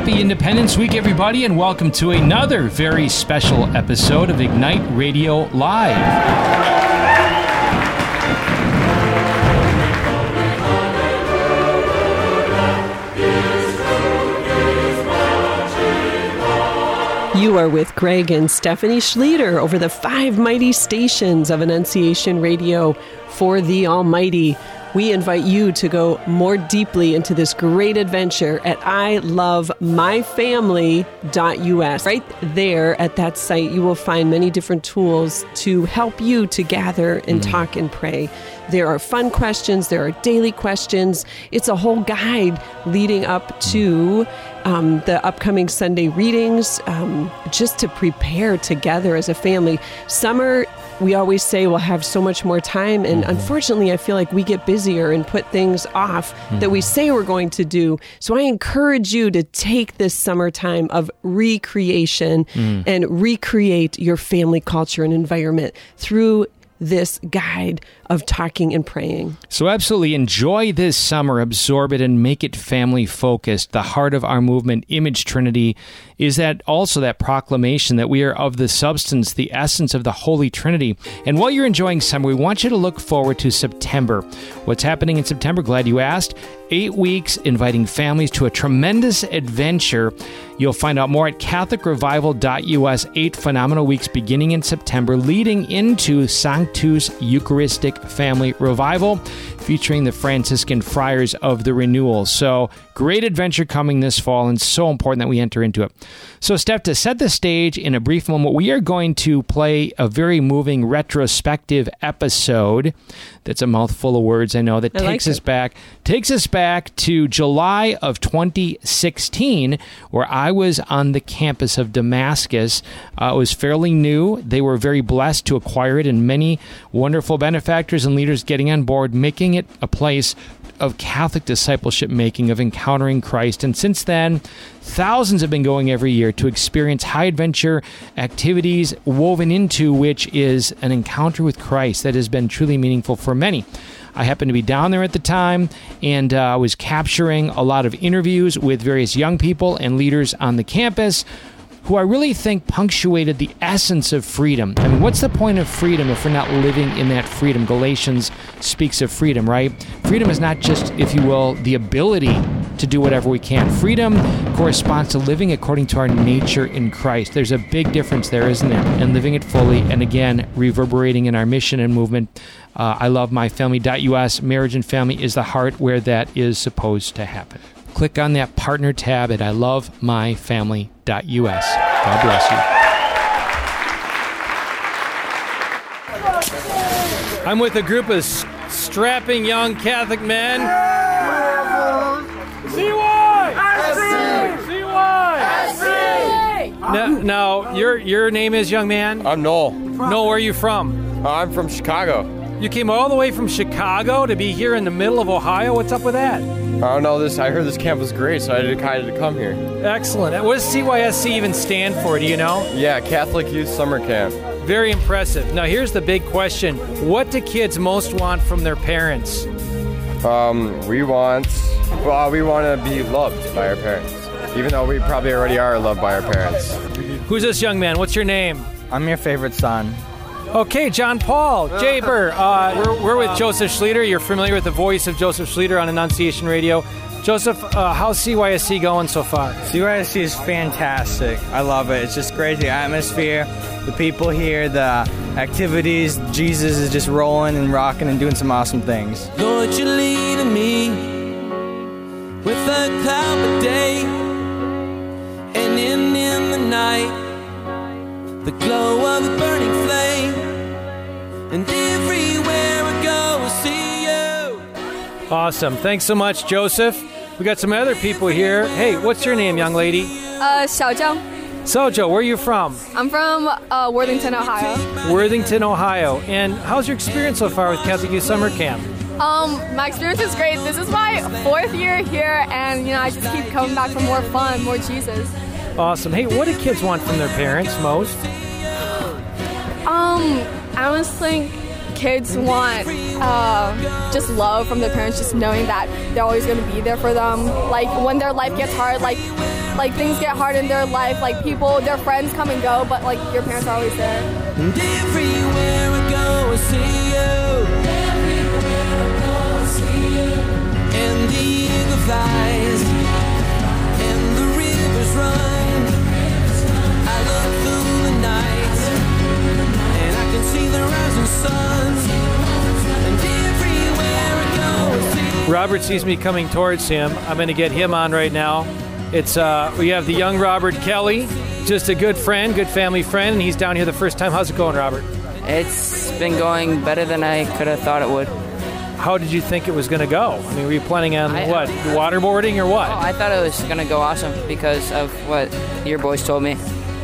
Happy Independence Week, everybody, and welcome to another very special episode of Ignite Radio Live. You are with Greg and Stephanie Schlueter over the five mighty stations of Annunciation Radio for the Almighty. We invite you to go more deeply into this great adventure at ilovemyfamily.us. Right there at that site, you will find many different tools to help you to gather and talk and pray. There are fun questions, there are daily questions. It's a whole guide leading up to um, the upcoming Sunday readings, um, just to prepare together as a family. Summer, we always say we'll have so much more time, and mm-hmm. unfortunately, I feel like we get busier and put things off that we mm-hmm. say we're going to do. So I encourage you to take this summertime of recreation mm. and recreate your family culture and environment through this guide of talking and praying. So, absolutely enjoy this summer, absorb it, and make it family focused. The heart of our movement, Image Trinity, is that also that proclamation that we are of the substance, the essence of the Holy Trinity. And while you're enjoying summer, we want you to look forward to September. What's happening in September? Glad you asked. Eight weeks inviting families to a tremendous adventure. You'll find out more at CatholicRevival.us. Eight phenomenal weeks beginning in September, leading into Sanctus Eucharistic Family Revival, featuring the Franciscan Friars of the Renewal. So, great adventure coming this fall, and so important that we enter into it. So, Steph, to set the stage in a brief moment, we are going to play a very moving retrospective episode. That's a mouthful of words, I know, that I like takes us back takes us back to July of 2016, where I was on the campus of Damascus. Uh, it was fairly new. They were very blessed to acquire it, and many wonderful benefactors and leaders getting on board, making it a place of Catholic discipleship making, of encountering Christ. And since then, thousands have been going every year to experience high adventure activities, woven into which is an encounter with Christ that has been truly meaningful for many. I happened to be down there at the time and uh, was capturing a lot of interviews with various young people and leaders on the campus who I really think punctuated the essence of freedom. I mean, what's the point of freedom if we're not living in that freedom? Galatians speaks of freedom, right? Freedom is not just, if you will, the ability to do whatever we can. Freedom corresponds to living according to our nature in Christ. There's a big difference there, isn't there? And living it fully, and again, reverberating in our mission and movement. Uh, I love my family.us. Marriage and family is the heart where that is supposed to happen. Click on that partner tab at I love my family.us. God bless you. I'm with a group of strapping young Catholic men. CY! CY! Now, now, your your name is young man. I'm Noel. Noel, where are you from? I'm from Chicago. You came all the way from Chicago to be here in the middle of Ohio. What's up with that? I don't know this. I heard this camp was great, so I decided to come here. Excellent. What does CYSC even stand for? Do you know? Yeah, Catholic Youth Summer Camp. Very impressive. Now, here's the big question What do kids most want from their parents? Um, we want, well, we want to be loved by our parents, even though we probably already are loved by our parents. Who's this young man? What's your name? I'm your favorite son. Okay, John Paul, Jaber. Uh, we're, we're with Joseph Schlueter. You're familiar with the voice of Joseph Schlueter on Annunciation Radio. Joseph, uh, how's CYSC going so far? CYSC is fantastic. I love it. It's just great. The atmosphere, the people here, the activities. Jesus is just rolling and rocking and doing some awesome things. Lord, you're leading me with a cloud of day, and in in the night, the glow of a burning flame, and everywhere I go, I see you. Awesome. Thanks so much, Joseph. We got some other people here. Hey, what's your name, young lady? Uh, 小郑. Sojo, where are you from? I'm from uh, Worthington, Ohio. Worthington, Ohio. And how's your experience so far with Catholic Youth Summer Camp? Um, my experience is great. This is my fourth year here, and you know I just keep coming back for more fun, more Jesus. Awesome. Hey, what do kids want from their parents most? Um, I almost think kids want um, just love from their parents, just knowing that they're always going to be there for them. Like when their life gets hard, like like things get hard in their life, like people, their friends come and go, but like your parents are always there. And Robert sees me coming towards him. I'm going to get him on right now. It's uh, we have the young Robert Kelly, just a good friend, good family friend, and he's down here the first time. How's it going, Robert? It's been going better than I could have thought it would. How did you think it was going to go? I mean, were you planning on I- what, waterboarding or what? Oh, I thought it was going to go awesome because of what your boys told me,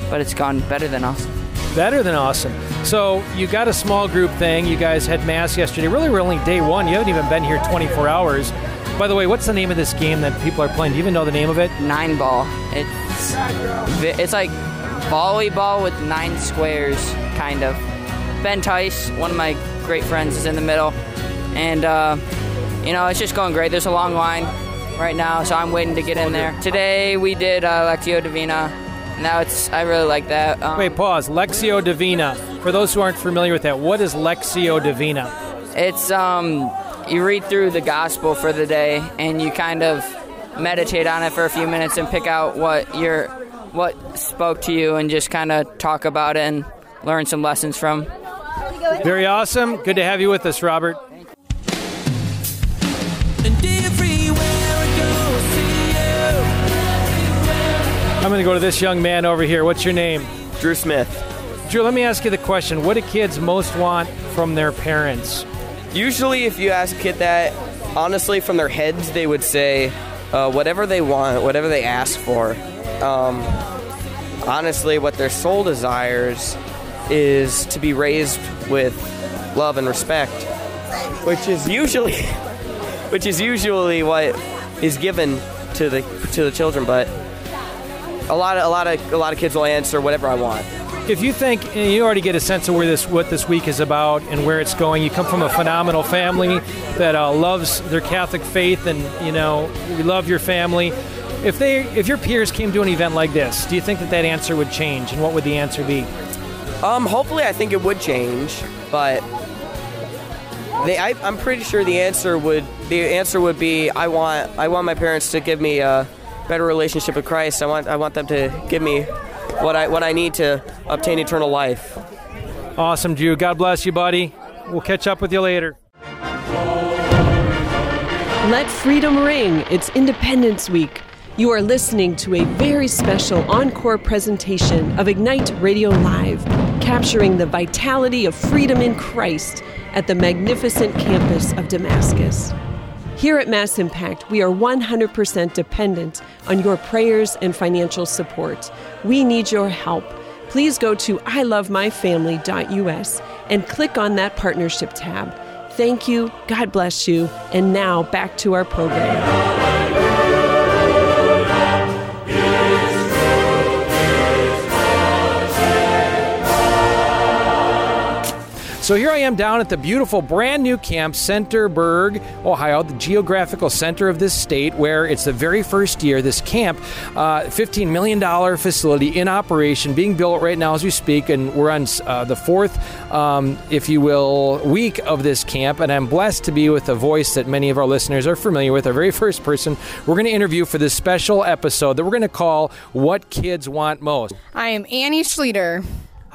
but it's gone better than awesome. Better than awesome. So you got a small group thing. You guys had mass yesterday. Really, we're only day one. You haven't even been here 24 hours. By the way, what's the name of this game that people are playing? Do you even know the name of it? Nine ball. It's it's like volleyball with nine squares, kind of. Ben Tice, one of my great friends, is in the middle, and uh, you know it's just going great. There's a long line right now, so I'm waiting to get in there. Today we did uh, Lectio Divina. Now it's I really like that. Um, Wait, pause. Lectio Divina. For those who aren't familiar with that, what is Lectio Divina? It's um you read through the gospel for the day and you kind of meditate on it for a few minutes and pick out what your what spoke to you and just kind of talk about it and learn some lessons from. Very awesome. Good to have you with us, Robert. I'm going to go to this young man over here. What's your name? Drew Smith. Drew, let me ask you the question. What do kids most want from their parents? Usually, if you ask a kid that, honestly, from their heads, they would say uh, whatever they want, whatever they ask for. Um, honestly, what their soul desires is to be raised with love and respect, which is usually, which is usually what is given to the to the children. But a lot of a lot of a lot of kids will answer whatever I want. If you think and you already get a sense of where this what this week is about and where it's going, you come from a phenomenal family that uh, loves their Catholic faith, and you know you love your family. If they, if your peers came to an event like this, do you think that that answer would change, and what would the answer be? Um, hopefully, I think it would change, but they, I, I'm pretty sure the answer would the answer would be I want I want my parents to give me a better relationship with Christ. I want I want them to give me what I what I need to obtain eternal life. Awesome, Drew. God bless you, buddy. We'll catch up with you later. Let freedom ring. It's Independence Week. You are listening to a very special encore presentation of Ignite Radio Live, capturing the vitality of freedom in Christ at the magnificent campus of Damascus. Here at Mass Impact, we are 100% dependent on your prayers and financial support. We need your help. Please go to ilovemyfamily.us and click on that partnership tab. Thank you, God bless you, and now back to our program. So here I am down at the beautiful brand new camp, Centerburg, Ohio, the geographical center of this state, where it's the very first year this camp, uh, $15 million facility in operation, being built right now as we speak, and we're on uh, the fourth, um, if you will, week of this camp, and I'm blessed to be with a voice that many of our listeners are familiar with, our very first person we're going to interview for this special episode that we're going to call What Kids Want Most. I am Annie Schlueter.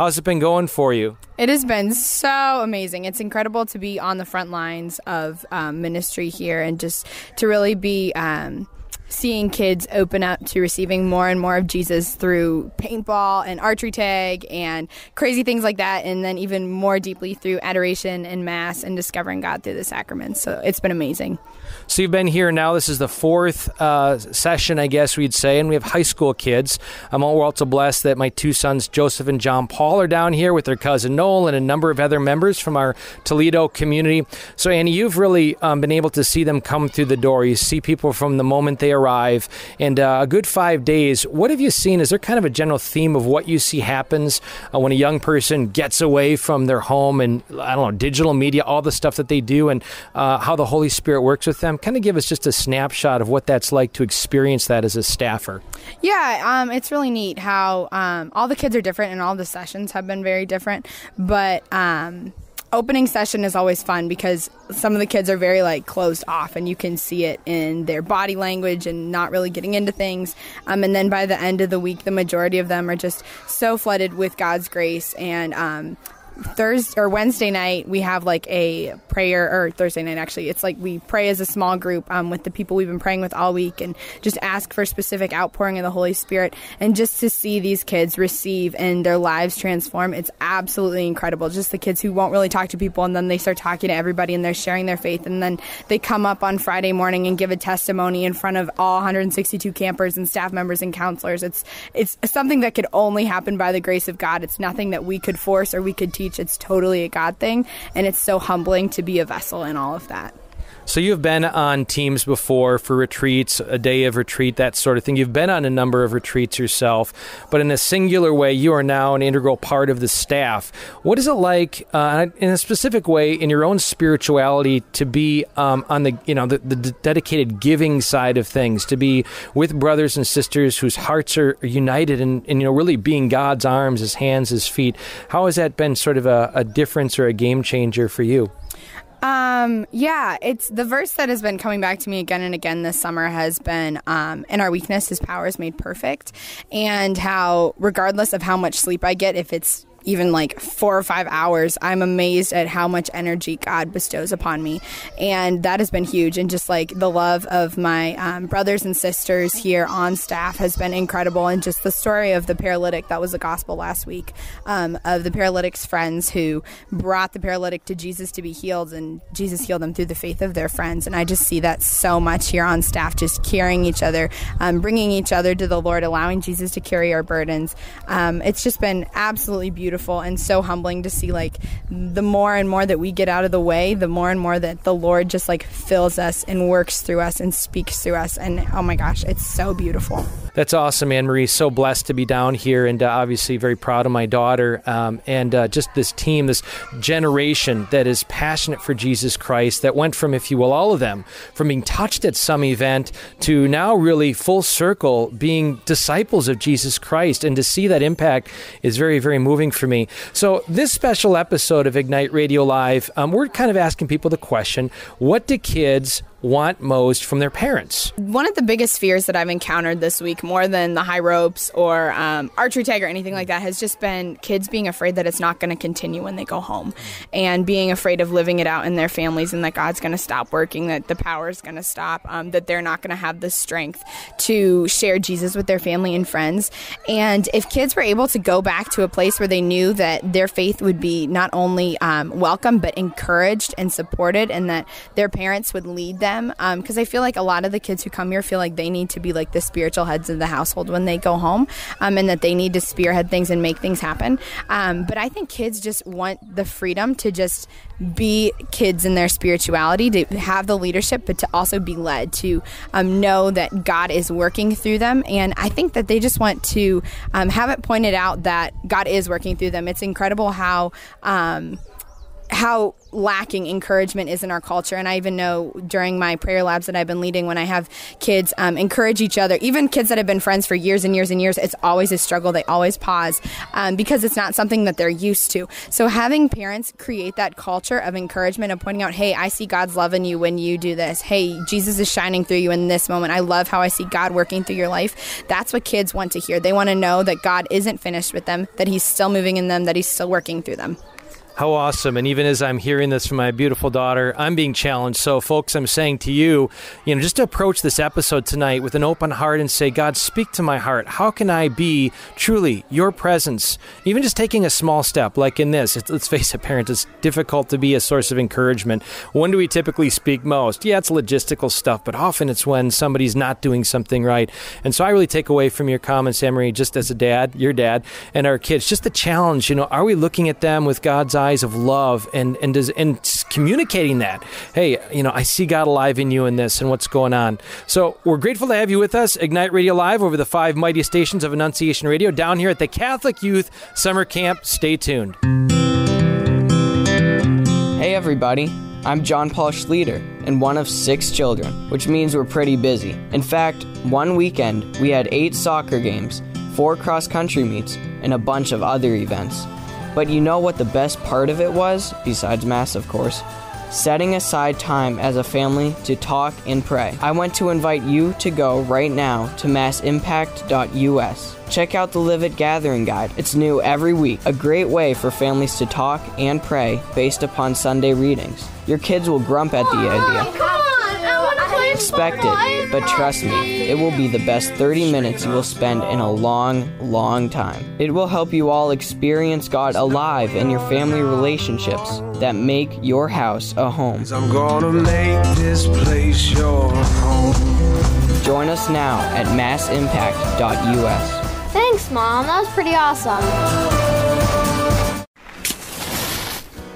How's it been going for you? It has been so amazing. It's incredible to be on the front lines of um, ministry here and just to really be um, seeing kids open up to receiving more and more of Jesus through paintball and archery tag and crazy things like that. And then even more deeply through adoration and mass and discovering God through the sacraments. So it's been amazing. So you've been here now. This is the fourth uh, session, I guess we'd say, and we have high school kids. I'm all also blessed that my two sons, Joseph and John Paul, are down here with their cousin Noel and a number of other members from our Toledo community. So Annie, you've really um, been able to see them come through the door. You see people from the moment they arrive, and uh, a good five days. What have you seen? Is there kind of a general theme of what you see happens uh, when a young person gets away from their home and I don't know digital media, all the stuff that they do, and uh, how the Holy Spirit works with them? Kind of give us just a snapshot of what that's like to experience that as a staffer. Yeah, um, it's really neat how um, all the kids are different and all the sessions have been very different. But um, opening session is always fun because some of the kids are very like closed off and you can see it in their body language and not really getting into things um, and then by the end of the week the majority of them are just so flooded with god's grace and um, Thursday or Wednesday night we have like a prayer or Thursday night actually. It's like we pray as a small group um, with the people we've been praying with all week and just ask for specific outpouring of the Holy Spirit and just to see these kids receive and their lives transform. It's absolutely incredible. Just the kids who won't really talk to people and then they start talking to everybody and they're sharing their faith and then they come up on Friday morning and give a testimony in front of all 162 campers and staff members and counselors. It's it's something that could only happen by the grace of God. It's nothing that we could force or we could teach it's totally a God thing. And it's so humbling to be a vessel in all of that. So you've been on teams before for retreats, a day of retreat, that sort of thing. You've been on a number of retreats yourself, but in a singular way, you are now an integral part of the staff. What is it like, uh, in a specific way, in your own spirituality, to be um, on the you know the, the dedicated giving side of things, to be with brothers and sisters whose hearts are united, and, and you know really being God's arms, His hands, His feet. How has that been sort of a, a difference or a game changer for you? Um, yeah, it's the verse that has been coming back to me again and again this summer has been, um, in our weakness, his power is made perfect. And how, regardless of how much sleep I get, if it's even like four or five hours, I'm amazed at how much energy God bestows upon me. And that has been huge. And just like the love of my um, brothers and sisters here on staff has been incredible. And just the story of the paralytic that was the gospel last week um, of the paralytic's friends who brought the paralytic to Jesus to be healed, and Jesus healed them through the faith of their friends. And I just see that so much here on staff, just carrying each other, um, bringing each other to the Lord, allowing Jesus to carry our burdens. Um, it's just been absolutely beautiful beautiful and so humbling to see like the more and more that we get out of the way, the more and more that the Lord just like fills us and works through us and speaks through us. And oh my gosh, it's so beautiful. That's awesome, Anne Marie. So blessed to be down here, and uh, obviously very proud of my daughter um, and uh, just this team, this generation that is passionate for Jesus Christ. That went from, if you will, all of them from being touched at some event to now really full circle being disciples of Jesus Christ, and to see that impact is very, very moving for me. So this special episode of Ignite Radio Live, um, we're kind of asking people the question: What do kids want most from their parents? One of the biggest fears that I've encountered this week, more than the high ropes or um, archery tag or anything like that, has just been kids being afraid that it's not going to continue when they go home and being afraid of living it out in their families and that God's going to stop working, that the power is going to stop, um, that they're not going to have the strength to share Jesus with their family and friends. And if kids were able to go back to a place where they knew that their faith would be not only um, welcome, but encouraged and supported, and that their parents would lead them them because um, I feel like a lot of the kids who come here feel like they need to be like the spiritual heads of the household when they go home um, and that they need to spearhead things and make things happen. Um, but I think kids just want the freedom to just be kids in their spirituality, to have the leadership, but to also be led, to um, know that God is working through them. And I think that they just want to um, have it pointed out that God is working through them. It's incredible how um, how lacking encouragement is in our culture. And I even know during my prayer labs that I've been leading, when I have kids um, encourage each other, even kids that have been friends for years and years and years, it's always a struggle. They always pause um, because it's not something that they're used to. So having parents create that culture of encouragement and pointing out, hey, I see God's love in you when you do this. Hey, Jesus is shining through you in this moment. I love how I see God working through your life. That's what kids want to hear. They want to know that God isn't finished with them, that He's still moving in them, that He's still working through them. How awesome. And even as I'm hearing this from my beautiful daughter, I'm being challenged. So, folks, I'm saying to you, you know, just to approach this episode tonight with an open heart and say, God, speak to my heart. How can I be truly your presence? Even just taking a small step, like in this, let's face it, parents, it's difficult to be a source of encouragement. When do we typically speak most? Yeah, it's logistical stuff, but often it's when somebody's not doing something right. And so I really take away from your comments, Emery, just as a dad, your dad, and our kids, just the challenge, you know, are we looking at them with God's eyes? of love and and does and communicating that. Hey, you know, I see God alive in you in this and what's going on. So we're grateful to have you with us, Ignite Radio Live, over the five mighty stations of Annunciation Radio down here at the Catholic Youth Summer Camp. Stay tuned. Hey, everybody. I'm John Paul Schlueter and one of six children, which means we're pretty busy. In fact, one weekend we had eight soccer games, four cross country meets, and a bunch of other events. But you know what the best part of it was, besides Mass, of course? Setting aside time as a family to talk and pray. I want to invite you to go right now to massimpact.us. Check out the Live It Gathering Guide. It's new every week, a great way for families to talk and pray based upon Sunday readings. Your kids will grump at the idea. Expect it, but trust me, it will be the best 30 minutes you will spend in a long, long time. It will help you all experience God alive in your family relationships that make your house a home. I'm gonna make this place your home. Join us now at massimpact.us. Thanks, Mom. That was pretty awesome.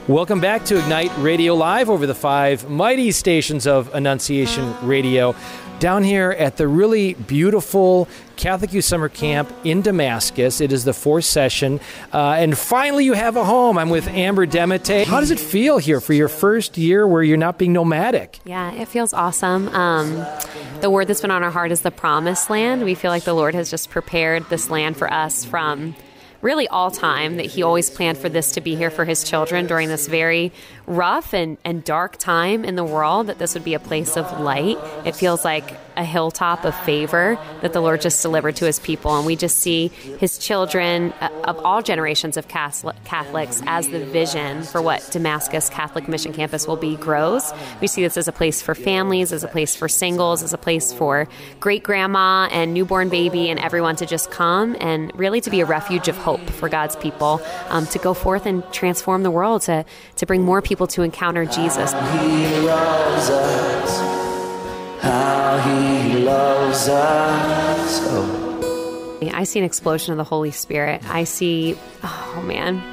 Welcome back to Ignite Radio Live over the five mighty stations of Annunciation Radio. Down here at the really beautiful Catholic Youth Summer Camp in Damascus. It is the fourth session. Uh, and finally, you have a home. I'm with Amber Demite. How does it feel here for your first year where you're not being nomadic? Yeah, it feels awesome. Um, the word that's been on our heart is the promised land. We feel like the Lord has just prepared this land for us from really all time, that He always planned for this to be here for His children during this very rough and, and dark time in the world, that this would be a place of light. It feels like a hilltop of favor that the Lord just delivered to His people. And we just see His children uh, of all generations of Catholics as the vision for what Damascus Catholic Mission Campus will be grows. We see this as a place for families, as a place for singles, as a place for great grandma and newborn baby and everyone to just come and really to be a refuge of hope for God's people, um, to go forth and transform the world, to, to bring more people to encounter Jesus. He loves us. How he loves us. Oh. I see an explosion of the Holy Spirit. I see, oh man,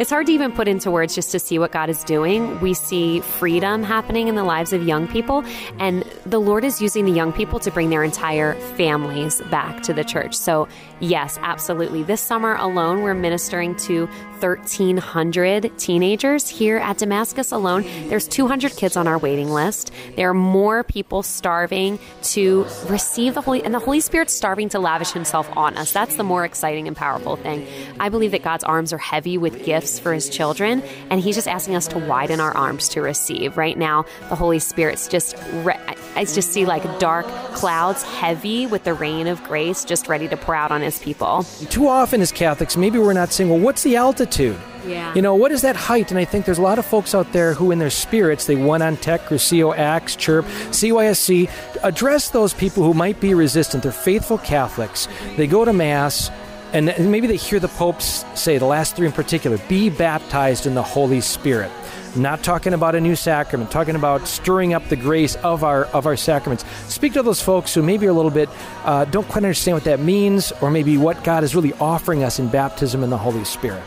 it's hard to even put into words just to see what God is doing. We see freedom happening in the lives of young people, and the Lord is using the young people to bring their entire families back to the church. So, yes, absolutely. This summer alone, we're ministering to 1,300 teenagers here at Damascus alone. There's 200 kids on our waiting list. There are more people starving to receive the Holy, and the Holy Spirit's starving to lavish Himself on us. That's the more exciting and powerful thing. I believe that God's arms are heavy with gifts for His children, and He's just asking us to widen our arms to receive. Right now, the Holy Spirit's just, re- I just see like dark clouds heavy with the rain of grace just ready to pour out on His people. Too often as Catholics, maybe we're not saying, well, what's the altitude? Yeah. You know, what is that height? And I think there's a lot of folks out there who, in their spirits, they went on Tech, Cursillo, ACTS, Chirp, CYSC, address those people who might be resistant. They're faithful Catholics. They go to Mass, and maybe they hear the popes say, the last three in particular, be baptized in the Holy Spirit. Not talking about a new sacrament, talking about stirring up the grace of our of our sacraments. Speak to those folks who maybe are a little bit uh, don't quite understand what that means, or maybe what God is really offering us in baptism in the Holy Spirit.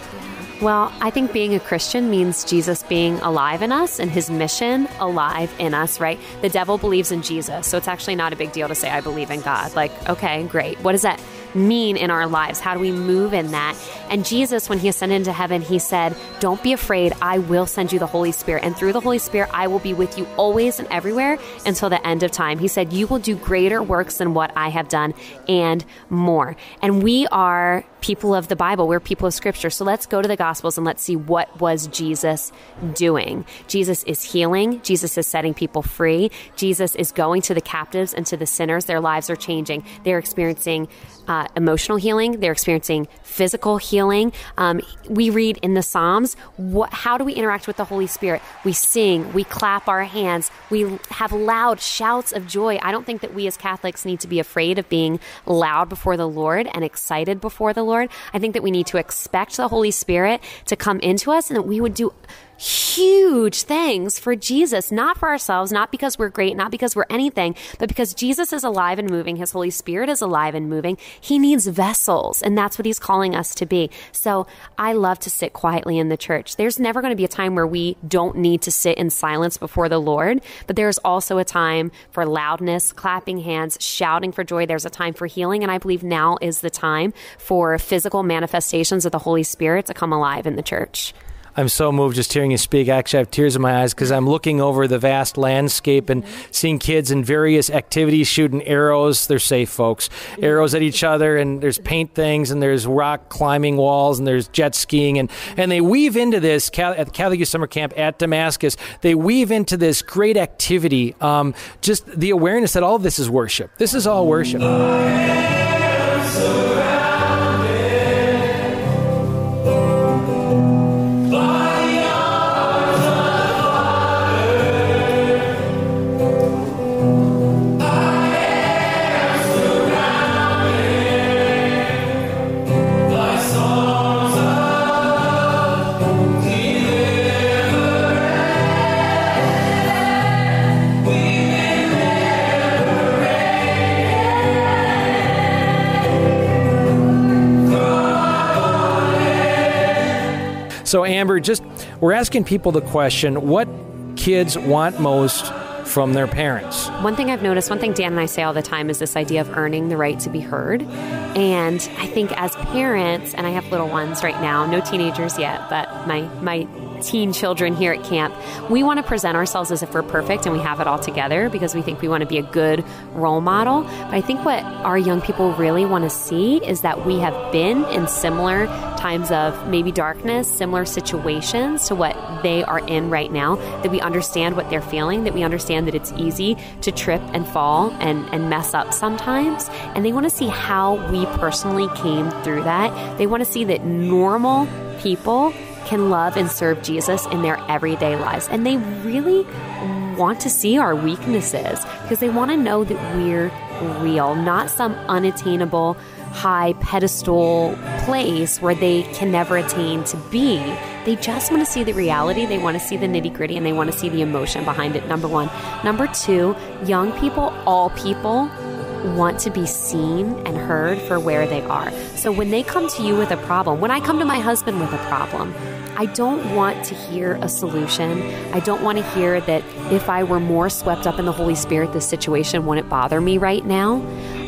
Well, I think being a Christian means Jesus being alive in us and his mission alive in us, right? The devil believes in Jesus, so it's actually not a big deal to say, I believe in God. Like, okay, great. What does that mean in our lives? How do we move in that? And Jesus, when he ascended into heaven, he said, Don't be afraid. I will send you the Holy Spirit. And through the Holy Spirit, I will be with you always and everywhere until the end of time. He said, You will do greater works than what I have done and more. And we are people of the Bible. We're people of Scripture. So let's go to the Gospels and let's see what was Jesus doing. Jesus is healing. Jesus is setting people free. Jesus is going to the captives and to the sinners. Their lives are changing. They're experiencing uh, emotional healing. They're experiencing physical healing. Um, we read in the Psalms, what, how do we interact with the Holy Spirit? We sing, we clap our hands, we have loud shouts of joy. I don't think that we as Catholics need to be afraid of being loud before the Lord and excited before the Lord. I think that we need to expect the Holy Spirit to come into us and that we would do huge things for Jesus, not for ourselves, not because we're great, not because we're anything, but because Jesus is alive and moving. His Holy Spirit is alive and moving. He needs vessels, and that's what he's calling us to be. So I love to sit quietly in the church. There's never going to be a time where we don't need to sit in silence before the Lord, but there's also a time for loudness, clapping hands, shouting for joy. There's a time for healing, and I believe now is the time for physical manifestations of the Holy Spirit to come alive in the church. I'm so moved just hearing you speak. Actually, I have tears in my eyes because I'm looking over the vast landscape and seeing kids in various activities shooting arrows. They're safe, folks. Arrows at each other, and there's paint things, and there's rock climbing walls, and there's jet skiing, and and they weave into this at the Catholic Youth Summer Camp at Damascus. They weave into this great activity, um, just the awareness that all of this is worship. This is all worship. So, Amber, just we're asking people the question what kids want most from their parents? One thing I've noticed, one thing Dan and I say all the time is this idea of earning the right to be heard. And I think as parents, and I have little ones right now, no teenagers yet, but my, my teen children here at camp, we want to present ourselves as if we're perfect and we have it all together because we think we want to be a good role model. But I think what our young people really want to see is that we have been in similar times of maybe darkness, similar situations to what they are in right now, that we understand what they're feeling, that we understand that it's easy to trip and fall and, and mess up sometimes. And they want to see how we personally came through that. They want to see that normal people can love and serve Jesus in their everyday lives. And they really want to see our weaknesses because they want to know that we're real, not some unattainable high pedestal place where they can never attain to be. They just want to see the reality, they want to see the nitty gritty, and they want to see the emotion behind it, number one. Number two, young people, all people, want to be seen and heard for where they are. So when they come to you with a problem, when I come to my husband with a problem, I don't want to hear a solution. I don't want to hear that if I were more swept up in the Holy Spirit, this situation wouldn't bother me right now.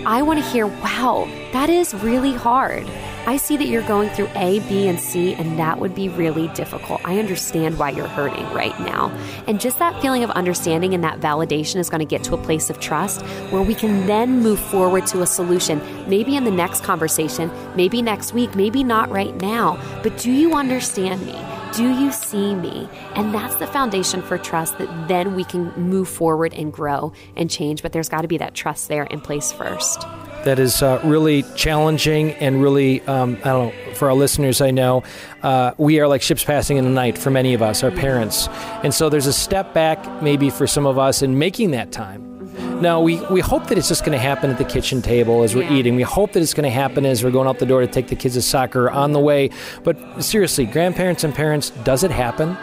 I want to hear, wow, that is really hard. I see that you're going through A, B, and C, and that would be really difficult. I understand why you're hurting right now. And just that feeling of understanding and that validation is going to get to a place of trust where we can then move forward to a solution, maybe in the next conversation, maybe next week, maybe not right now. But do you understand me? Do you see me? And that's the foundation for trust that then we can move forward and grow and change. But there's got to be that trust there in place first that is uh, really challenging and really, um, I don't know, for our listeners, I know uh, we are like ships passing in the night for many of us, our parents. And so there's a step back maybe for some of us in making that time. Now, we, we hope that it's just going to happen at the kitchen table as we're yeah. eating. We hope that it's going to happen as we're going out the door to take the kids to soccer on the way. But seriously, grandparents and parents, does it happen?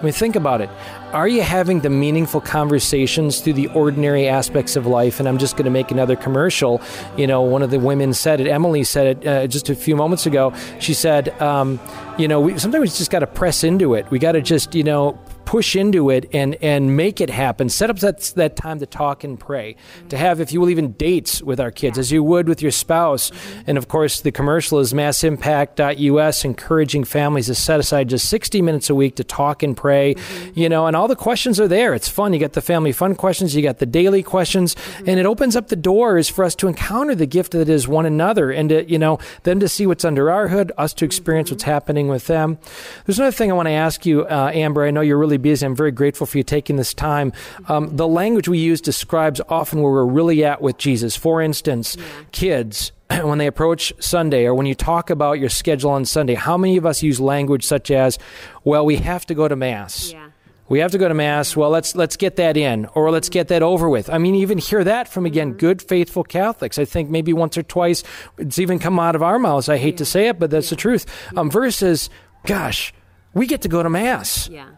I mean, think about it. Are you having the meaningful conversations through the ordinary aspects of life? And I'm just going to make another commercial. You know, one of the women said it, Emily said it uh, just a few moments ago. She said, um, you know, we, sometimes we just got to press into it. We got to just, you know, push into it and and make it happen. Set up that that time to talk and pray, to have, if you will, even dates with our kids, as you would with your spouse. Mm-hmm. And of course, the commercial is massimpact.us, encouraging families to set aside just 60 minutes a week to talk and pray. Mm-hmm. You know, and all the questions are there. It's fun. You got the family fun questions, you got the daily questions, mm-hmm. and it opens up the doors for us to encounter the gift that is one another, and to, you know, them to see what's under our hood, us to experience what's happening with them. There's another thing I want to ask you, uh, Amber. I know you're really busy. I'm very grateful for you taking this time. Um, the language we use describes often where we're really at with Jesus. For instance, yeah. kids, when they approach Sunday or when you talk about your schedule on Sunday, how many of us use language such as, well, we have to go to Mass? Yeah. We have to go to mass. Well, let's let's get that in, or let's get that over with. I mean, even hear that from again mm-hmm. good, faithful Catholics. I think maybe once or twice it's even come out of our mouths. I hate yeah. to say it, but that's yeah. the truth. Um, versus, gosh, we get to go to mass. Yeah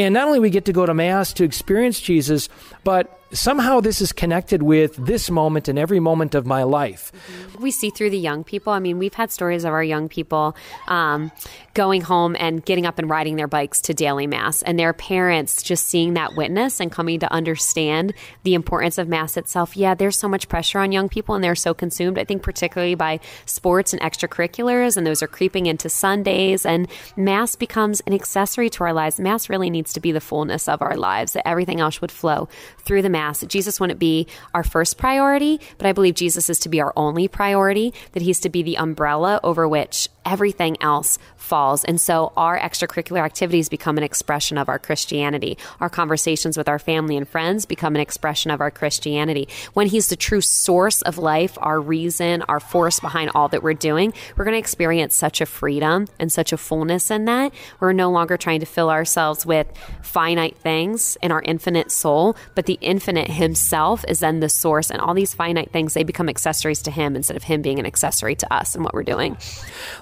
And not only we get to go to Mass to experience Jesus, but somehow this is connected with this moment and every moment of my life. We see through the young people. I mean, we've had stories of our young people um, going home and getting up and riding their bikes to daily mass, and their parents just seeing that witness and coming to understand the importance of mass itself. Yeah, there's so much pressure on young people, and they're so consumed. I think particularly by sports and extracurriculars, and those are creeping into Sundays, and mass becomes an accessory to our lives. Mass really needs to be the fullness of our lives. That everything else would flow through the Mass. Jesus wouldn't be our first priority, but I believe Jesus is to be our only priority, that he's to be the umbrella over which everything else falls. And so our extracurricular activities become an expression of our Christianity. Our conversations with our family and friends become an expression of our Christianity. When He's the true source of life, our reason, our force behind all that we're doing, we're going to experience such a freedom and such a fullness in that. We're no longer trying to fill ourselves with finite things in our infinite soul, but the infinite Himself is then the source, and all these finite things, they become accessories to Him instead of Him being an accessory to us and what we're doing.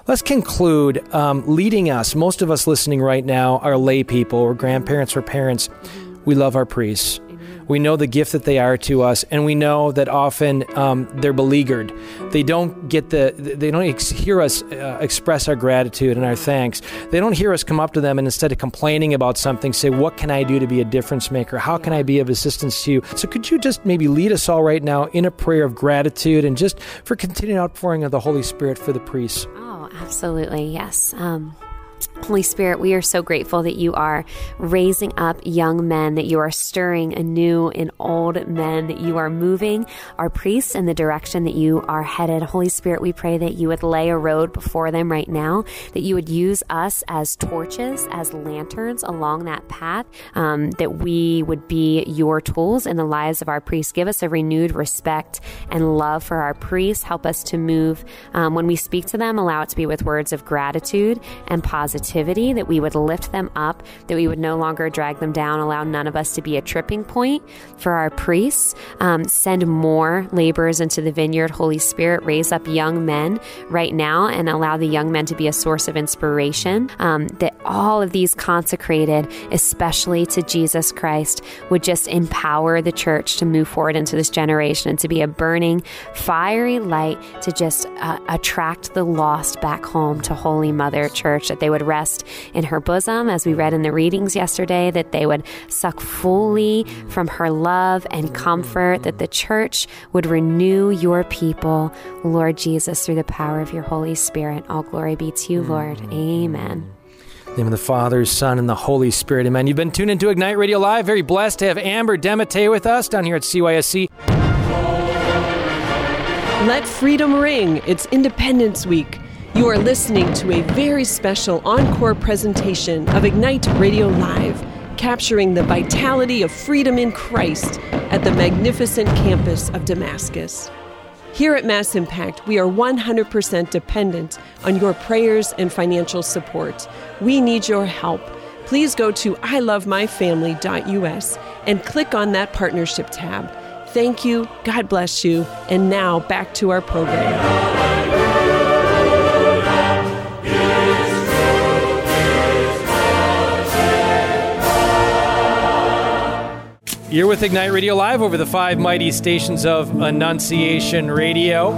Let's conclude. Um, leading us, most of us listening right now are lay people or grandparents or parents. We love our priests. We know the gift that they are to us, and we know that often um, they're beleaguered. They don't get the, they don't ex- hear us uh, express our gratitude and our thanks. They don't hear us come up to them and instead of complaining about something, say, What can I do to be a difference maker? How can I be of assistance to you? So, could you just maybe lead us all right now in a prayer of gratitude and just for continued outpouring of the Holy Spirit for the priests? Oh, absolutely. Yes. Um, Holy Spirit, we are so grateful that you are raising up young men, that you are stirring anew in old men, that you are moving our priests in the direction that you are headed. Holy Spirit, we pray that you would lay a road before them right now, that you would use us as torches, as lanterns along that path, um, that we would be your tools in the lives of our priests. Give us a renewed respect and love for our priests. Help us to move um, when we speak to them, allow it to be with words of gratitude and positivity, that we would lift them up, that we would no longer drag them down, allow none of us to be a tripping point for our priests. Um, send more laborers into the vineyard, Holy Spirit. Raise up young men right now and allow the young men to be a source of inspiration. Um, that all of these consecrated, especially to Jesus Christ, would just empower the church to move forward into this generation and to be a burning, fiery light to just uh, attract the lost back home to Holy Mother Church, that they would rest in her bosom, as we read in the readings yesterday, that they would suck fully from her love and comfort, that the church would renew your people, Lord Jesus, through the power of your Holy Spirit. All glory be to you, Lord. Mm. Amen. In the name of the Father, Son, and the Holy Spirit. Amen. You've been tuned into Ignite Radio Live. Very blessed to have Amber Demite with us down here at CYSC. Let freedom ring. It's Independence Week. You are listening to a very special encore presentation of Ignite Radio Live, capturing the vitality of freedom in Christ at the magnificent campus of Damascus. Here at Mass Impact, we are 100% dependent on your prayers and financial support. We need your help. Please go to ilovemyfamily.us and click on that partnership tab. Thank you, God bless you, and now back to our program. You're with Ignite Radio Live over the five mighty stations of Annunciation Radio.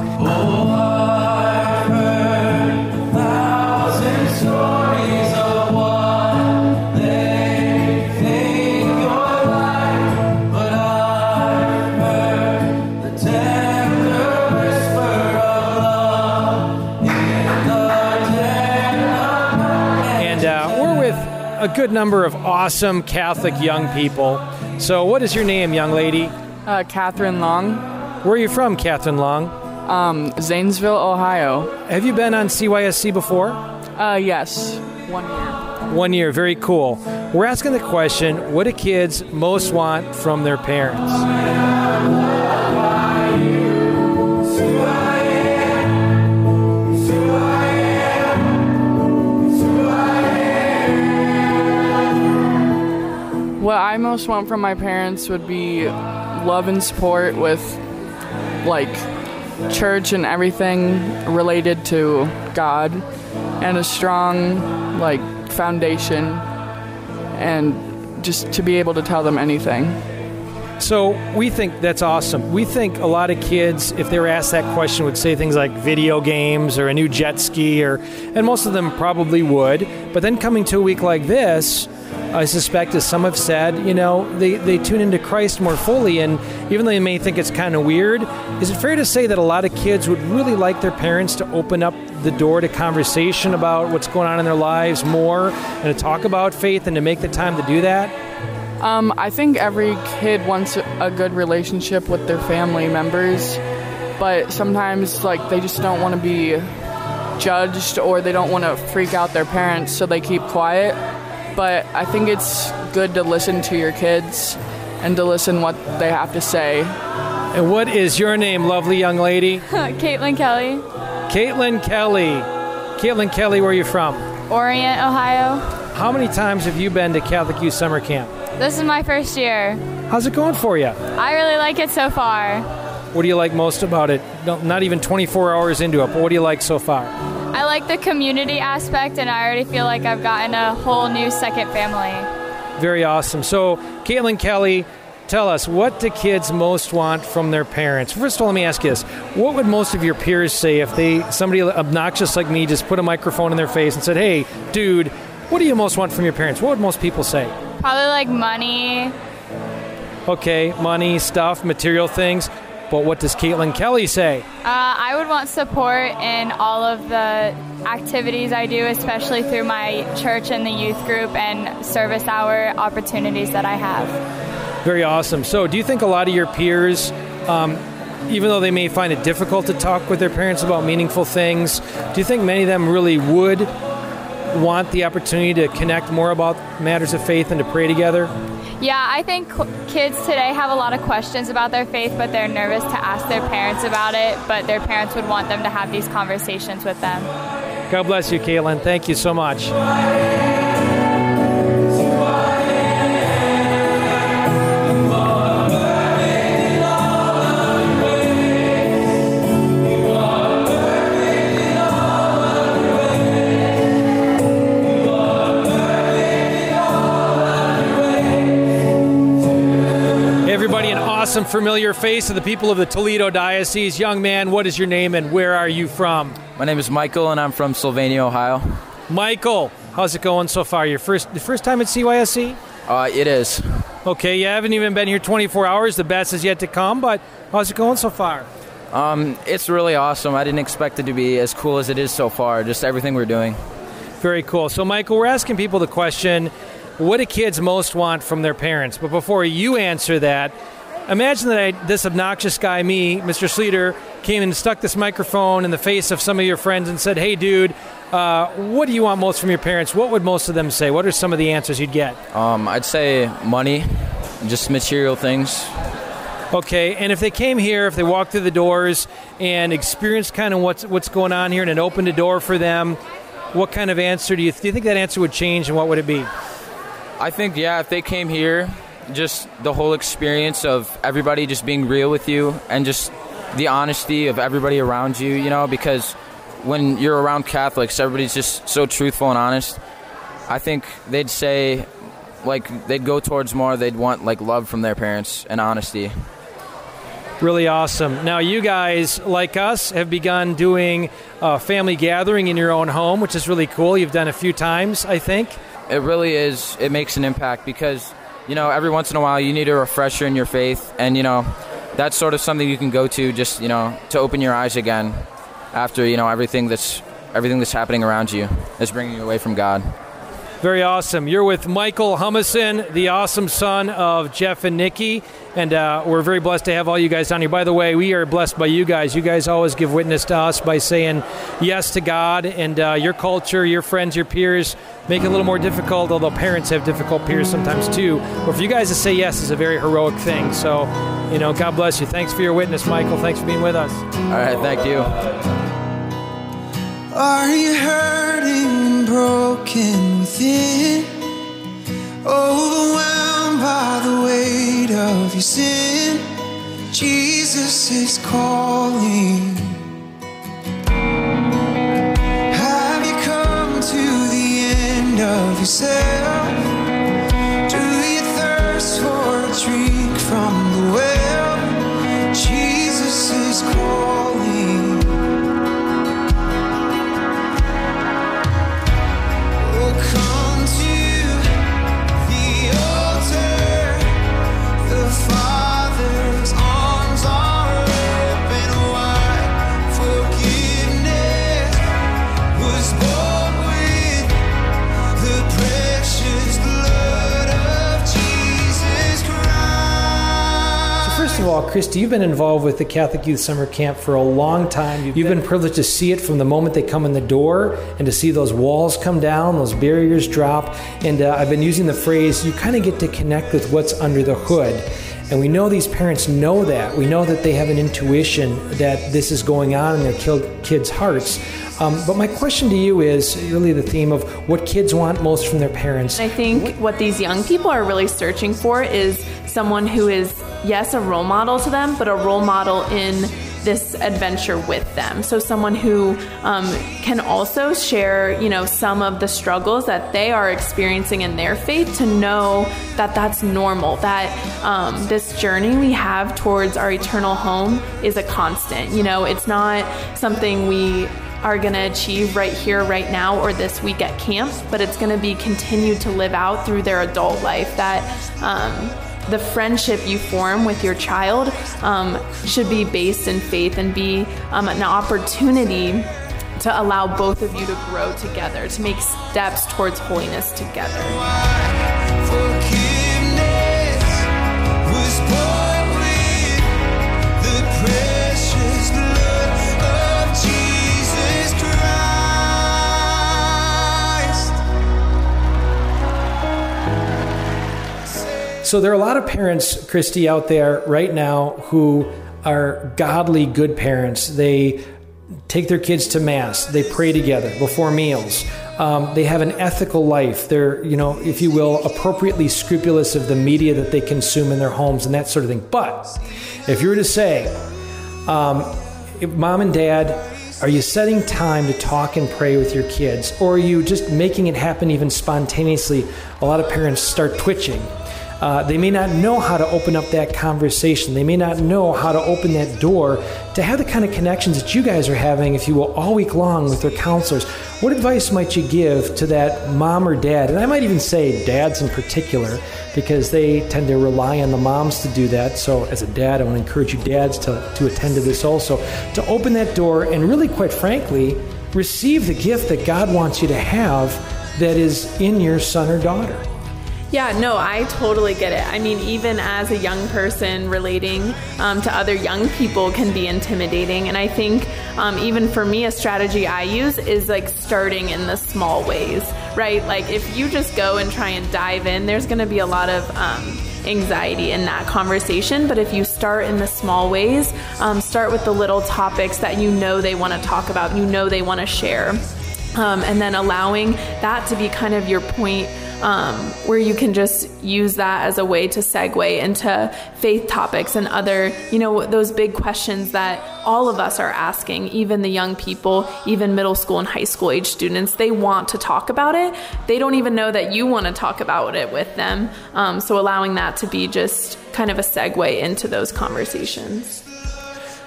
And uh, we're with a good number of awesome Catholic young people. So, what is your name, young lady? Uh, Catherine Long. Where are you from, Catherine Long? Um, Zanesville, Ohio. Have you been on CYSC before? Uh, yes. One year. One year, very cool. We're asking the question what do kids most want from their parents? What I most want from my parents would be love and support with, like, church and everything related to God, and a strong, like, foundation, and just to be able to tell them anything. So we think that's awesome. We think a lot of kids, if they were asked that question, would say things like video games or a new jet ski, or and most of them probably would. But then coming to a week like this, I suspect, as some have said, you know, they, they tune into Christ more fully, and even though they may think it's kind of weird, is it fair to say that a lot of kids would really like their parents to open up the door to conversation about what's going on in their lives more and to talk about faith and to make the time to do that? Um, I think every kid wants a good relationship with their family members, but sometimes like they just don't want to be judged or they don't want to freak out their parents, so they keep quiet. But I think it's good to listen to your kids and to listen what they have to say. And what is your name, lovely young lady? Caitlin Kelly, Caitlin Kelly. Caitlin Kelly, where are you from? Orient, Ohio. How many times have you been to Catholic Youth Summer Camp? This is my first year. How's it going for you? I really like it so far. What do you like most about it? No, not even 24 hours into it, but what do you like so far? Like the community aspect, and I already feel like I've gotten a whole new second family. Very awesome. So, Caitlin Kelly, tell us what do kids most want from their parents? First of all, let me ask you this: What would most of your peers say if they somebody obnoxious like me just put a microphone in their face and said, "Hey, dude, what do you most want from your parents?" What would most people say? Probably like money. Okay, money, stuff, material things. But what does Caitlin Kelly say? Uh, I would want support in all of the activities I do, especially through my church and the youth group and service hour opportunities that I have. Very awesome. So, do you think a lot of your peers, um, even though they may find it difficult to talk with their parents about meaningful things, do you think many of them really would want the opportunity to connect more about matters of faith and to pray together? Yeah, I think kids today have a lot of questions about their faith, but they're nervous to ask their parents about it, but their parents would want them to have these conversations with them. God bless you, Caitlin. Thank you so much. Awesome, familiar face of the people of the Toledo Diocese. Young man, what is your name and where are you from? My name is Michael, and I'm from Sylvania, Ohio. Michael, how's it going so far? Your first, the first time at CYSC? Uh, it is. Okay, you haven't even been here 24 hours. The best is yet to come, but how's it going so far? Um, it's really awesome. I didn't expect it to be as cool as it is so far. Just everything we're doing. Very cool. So, Michael, we're asking people the question what do kids most want from their parents? But before you answer that, imagine that I, this obnoxious guy, me, Mr. Schlueter, came and stuck this microphone in the face of some of your friends and said, Hey, dude, uh, what do you want most from your parents? What would most of them say? What are some of the answers you'd get? Um, I'd say money, just material things. Okay, and if they came here, if they walked through the doors and experienced kind of what's what's going on here, and it opened a door for them, what kind of answer do you do you think that answer would change, and what would it be? I think, yeah, if they came here, just the whole experience of everybody just being real with you and just the honesty of everybody around you, you know, because when you're around Catholics, everybody's just so truthful and honest. I think they'd say, like, they'd go towards more, they'd want, like, love from their parents and honesty. Really awesome. Now, you guys, like us, have begun doing a family gathering in your own home, which is really cool. You've done a few times, I think. It really is, it makes an impact because, you know, every once in a while you need a refresher in your faith, and, you know, that's sort of something you can go to just, you know, to open your eyes again after, you know, everything that's everything that's happening around you is bringing you away from God. Very awesome. You're with Michael Humison, the awesome son of Jeff and Nikki, and uh, we're very blessed to have all you guys down here. By the way, we are blessed by you guys. You guys always give witness to us by saying yes to God, and uh, your culture, your friends, your peers make it a little more difficult, although parents have difficult peers sometimes too. But for you guys to say yes is a very heroic thing. So, you know, God bless you. Thanks for your witness, Michael. Thanks for being with us. All right, thank you. Are you hurting and broken within? Overwhelmed by the weight of your sin? Jesus is calling. Have you come to the end of yourself? Of all, Christy, you've been involved with the Catholic Youth Summer Camp for a long time. You've, been privileged to see it from the moment they come in the door and to see those walls come down, those barriers drop. And uh, I've been using the phrase, you kind of get to connect with what's under the hood. And we know these parents know that. We know that they have an intuition that this is going on in their kids' hearts. Um, but my question to you is really the theme of what kids want most from their parents. I think what these young people are really searching for is someone who is, yes, a role model to them, but a role model in this adventure with them. So someone who um, can also share, you know, some of the struggles that they are experiencing in their faith to know that that's normal. That um, this journey we have towards our eternal home is a constant. You know, it's not something we are going to achieve right here, right now, or this week at camp, but it's going to be continued to live out through their adult life. That um, the friendship you form with your child um, should be based in faith and be um, an opportunity to allow both of you to grow together, to make steps towards holiness together. So there are a lot of parents, Christy, out there right now who are godly, good parents. They take their kids to mass. They pray together before meals. Um, they have an ethical life. They're, you know, if you will, appropriately scrupulous of the media that they consume in their homes and that sort of thing. But if you were to say, um, mom and dad, are you setting time to talk and pray with your kids? Or are you just making it happen even spontaneously? A lot of parents start twitching. Uh, they may not know how to open up that conversation. They may not know how to open that door to have the kind of connections that you guys are having, if you will, all week long with their counselors. What advice might you give to that mom or dad? And I might even say dads in particular, because they tend to rely on the moms to do that. So, as a dad, I want to encourage you, dads, to, to attend to this also, to open that door and really, quite frankly, receive the gift that God wants you to have that is in your son or daughter. Yeah, no, I totally get it. I mean, even as a young person, relating um, to other young people can be intimidating. And I think um, even for me, a strategy I use is like starting in the small ways, right? Like if you just go and try and dive in, there's going to be a lot of um, anxiety in that conversation. But if you start in the small ways, um, start with the little topics that you know they want to talk about, you know they want to share. Um, and then allowing that to be kind of your point um, where you can just use that as a way to segue into faith topics and other, you know, those big questions that all of us are asking, even the young people, even middle school and high school age students. They want to talk about it. They don't even know that you want to talk about it with them. Um, so allowing that to be just kind of a segue into those conversations.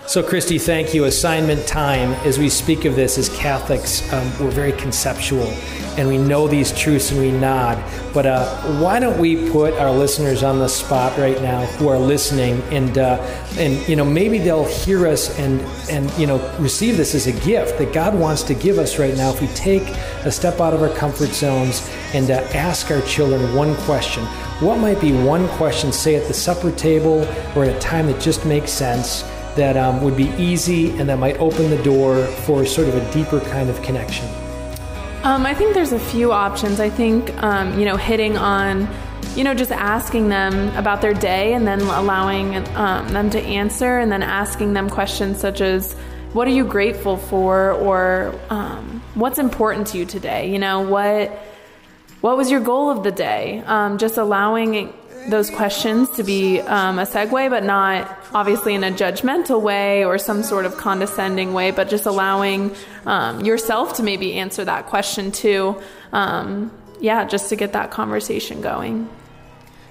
So, Christy, thank you. Assignment time. As we speak of this as Catholics, um, we're very conceptual and we know these truths and we nod. But uh, why don't we put our listeners on the spot right now who are listening and, uh, and you know, maybe they'll hear us and, and, you know, receive this as a gift that God wants to give us right now if we take a step out of our comfort zones and uh, ask our children one question. What might be one question, say at the supper table or at a time that just makes sense? That um, would be easy and that might open the door for sort of a deeper kind of connection? Um, I think there's a few options. I think, um, you know, hitting on, you know, just asking them about their day and then allowing um, them to answer and then asking them questions such as, what are you grateful for or um, what's important to you today? You know, what, what was your goal of the day? Um, just allowing those questions to be um, a segue, but not obviously in a judgmental way or some sort of condescending way, but just allowing um, yourself to maybe answer that question too. Um, yeah, just to get that conversation going.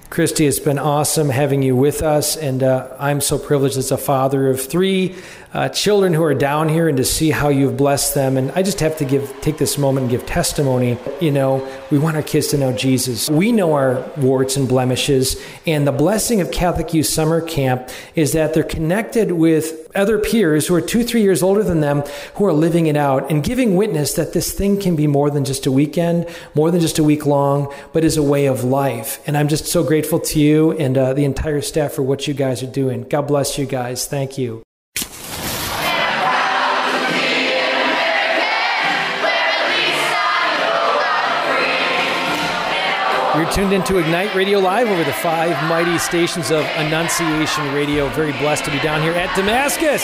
Christy, it's been awesome having you with us, and uh, I'm so privileged as a father of three uh, children who are down here and to see how you've blessed them. And I just have to give take this moment and give testimony. You know, we want our kids to know Jesus. We know our warts and blemishes, and the blessing of Catholic Youth Summer Camp is that they're connected with other peers who are two, three years older than them who are living it out and giving witness that this thing can be more than just a weekend, more than just a week long, but is a way of life. And I'm just so grateful to you and uh, the entire staff for what you guys are doing. God bless you guys. Thank you. You're tuned into Ignite Radio Live over the five mighty stations of Annunciation Radio. Very blessed to be down here at Damascus.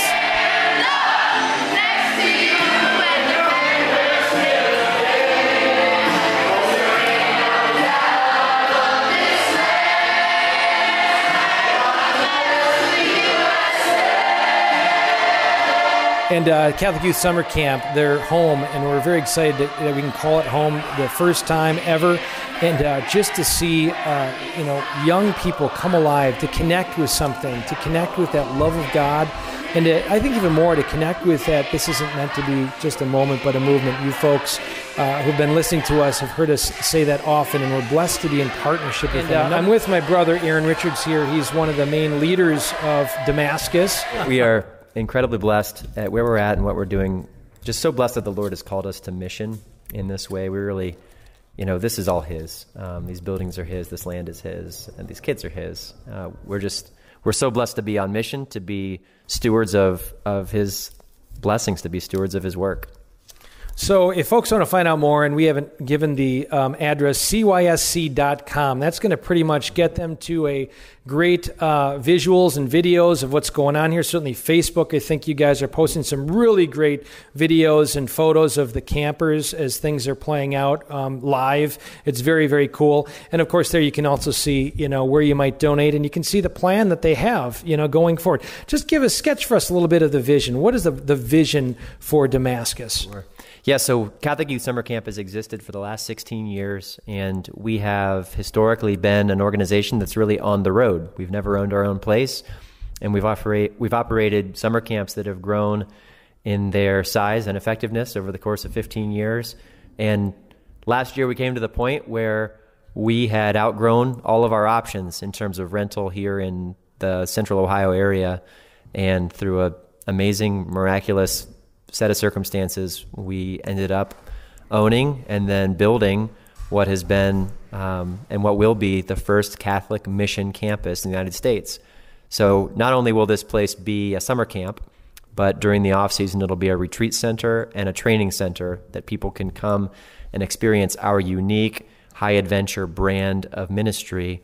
And uh, Catholic Youth Summer Camp, they're home, and we're very excited that, that we can call it home the first time ever. And uh, just to see, uh, you know, young people come alive, to connect with something, to connect with that love of God, and to, I think even more to connect with that. This isn't meant to be just a moment, but a movement. You folks uh, who've been listening to us have heard us say that often, and we're blessed to be in partnership with them. I'm with my brother Aaron Richards here. He's one of the main leaders of Damascus. We are incredibly blessed at where we're at and what we're doing. Just so blessed that the Lord has called us to mission in this way. We really, you know, this is all His. Um, these buildings are His. This land is His, and these kids are His. Uh, we're just we're so blessed to be on mission, to be stewards of of His blessings, to be stewards of His work. So, if folks want to find out more, and we haven't given the um, address cysc.com, that's going to pretty much get them to a great uh, visuals and videos of what's going on here. Certainly, Facebook, I think you guys are posting some really great videos and photos of the campers as things are playing out um, live. It's very, very cool. And of course, there you can also see, you know, where you might donate, and you can see the plan that they have, you know, going forward. Just give a sketch for us a little bit of the vision. What is the, the vision for Damascus? Sure. Yeah, so Catholic Youth Summer Camp has existed for the last 16 years, and we have historically been an organization that's really on the road. We've never owned our own place, and we've, operate, we've operated summer camps that have grown in their size and effectiveness over the course of 15 years. And last year we came to the point where we had outgrown all of our options in terms of rental here in the central Ohio area, and through a amazing, miraculous set of circumstances, we ended up owning and then building what has been um, and what will be the first Catholic mission campus in the United States. So not only will this place be a summer camp, but during the off season it'll be a retreat center and a training center that people can come and experience our unique high adventure brand of ministry.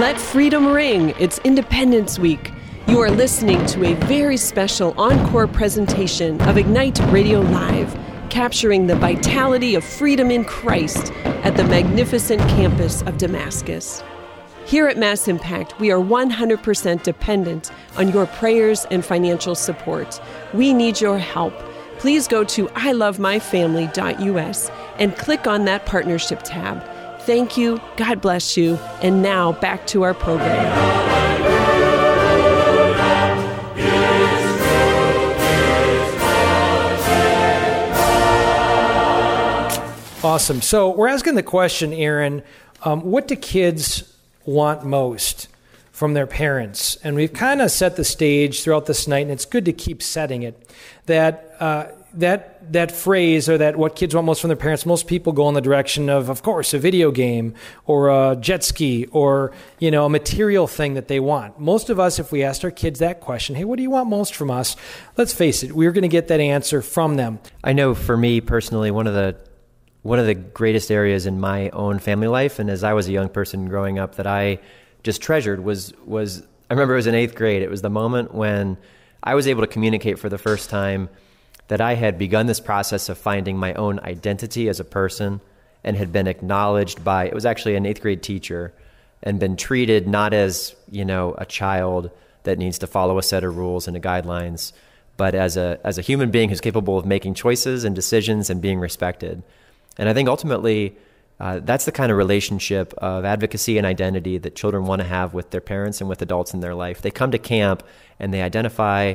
Let freedom ring. It's Independence Week. You are listening to a very special encore presentation of Ignite Radio Live, capturing the vitality of freedom in Christ at the magnificent campus of Damascus. Here at Mass Impact, we are 100% dependent on your prayers and financial support. We need your help. Please go to ilovemyfamily.us and click on that partnership tab. Thank you, God bless you, and now back to our program. Awesome. So we're asking the question, Aaron, um, what do kids want most from their parents? And we've kind of set the stage throughout this night, and it's good to keep setting it. That uh, that that phrase or that what kids want most from their parents, most people go in the direction of, of course, a video game or a jet ski or you know a material thing that they want. Most of us, if we asked our kids that question, hey, what do you want most from us? Let's face it, we're going to get that answer from them. I know for me personally, one of the one of the greatest areas in my own family life, and as I was a young person growing up, that I just treasured was was I remember it was in eighth grade. It was the moment when I was able to communicate for the first time that I had begun this process of finding my own identity as a person and had been acknowledged by it was actually an eighth grade teacher and been treated not as you know a child that needs to follow a set of rules and guidelines, but as a as a human being who's capable of making choices and decisions and being respected. And I think ultimately, uh, that's the kind of relationship of advocacy and identity that children want to have with their parents and with adults in their life. They come to camp and they identify